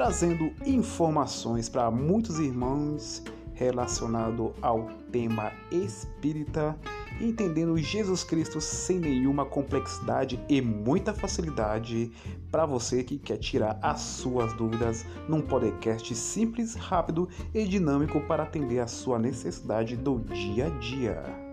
trazendo informações para muitos irmãos relacionado ao tema espírita, entendendo Jesus Cristo sem nenhuma complexidade e muita facilidade para você que quer tirar as suas dúvidas num podcast simples, rápido e dinâmico para atender a sua necessidade do dia a dia.